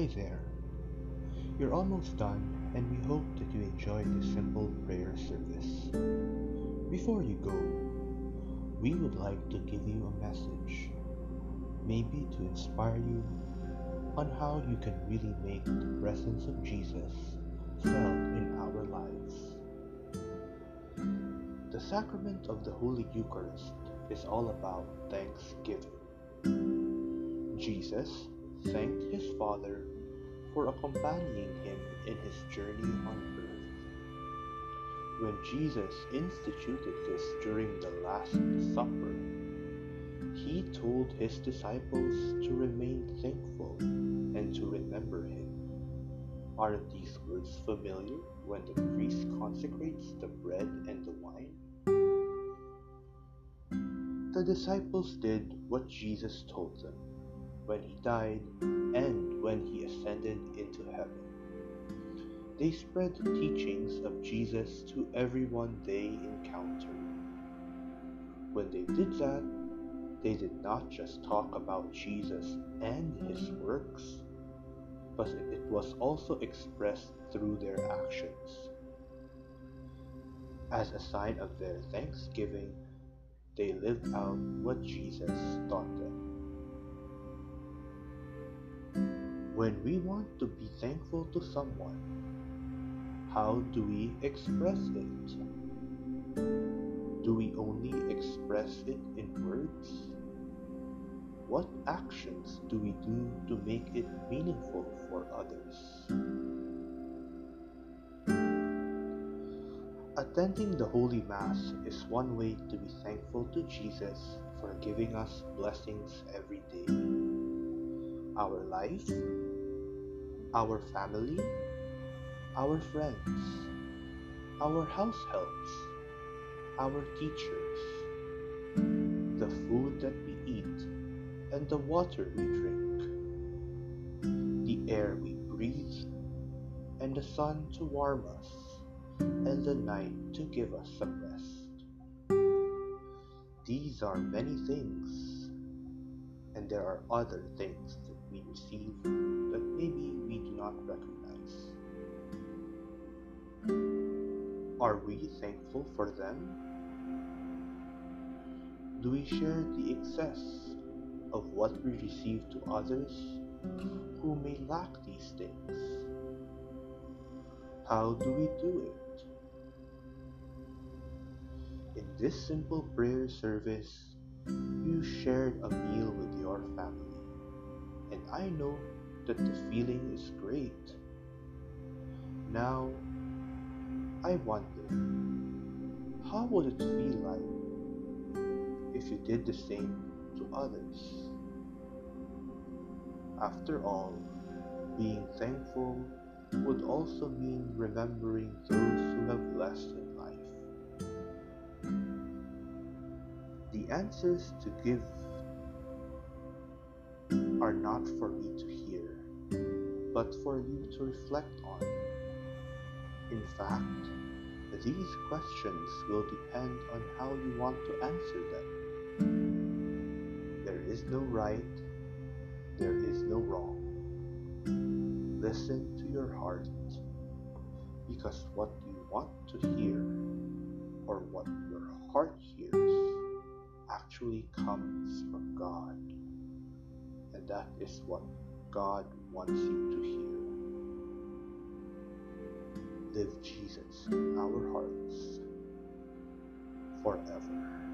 Hi there. You're almost done, and we hope that you enjoyed this simple prayer service. Before you go, we would like to give you a message, maybe to inspire you on how you can really make the presence of Jesus felt in our lives. The sacrament of the Holy Eucharist is all about thanksgiving. Jesus thanked his Father for accompanying him in his journey on earth. When Jesus instituted this during the Last Supper, he told his disciples to remain thankful and to remember him. Aren't these words familiar when the priest consecrates the bread and the wine? The disciples did what Jesus told them when he died and when he ascended into heaven. They spread the teachings of Jesus to everyone they encountered. When they did that, they did not just talk about Jesus and his works, but it was also expressed through their actions. As a sign of their thanksgiving, they lived out what Jesus taught them. When we want to be thankful to someone, how do we express it? Do we only express it in words? What actions do we do to make it meaningful for others? Attending the Holy Mass is one way to be thankful to Jesus for giving us blessings every day. Our life, our family, our friends, our house helps, our teachers, the food that we eat, and the water we drink, the air we breathe, and the sun to warm us, and the night to give us some rest. These are many things, and there are other things that we receive that maybe we do not recognize. Are we thankful for them? Do we share the excess of what we receive to others who may lack these things? How do we do it? In this simple prayer service, you shared a meal with your family, and I know that the feeling is great. Now, I wonder, how would it feel like if you did the same to others? After all, being thankful would also mean remembering those who have blessed in The answers to give are not for me to hear, but for you to reflect on. In fact, these questions will depend on how you want to answer them. There is no right, there is no wrong. Listen to your heart, because what you want to hear, or what your heart hears, actually comes from God. And that is what God wants you to hear live Jesus in our hearts forever.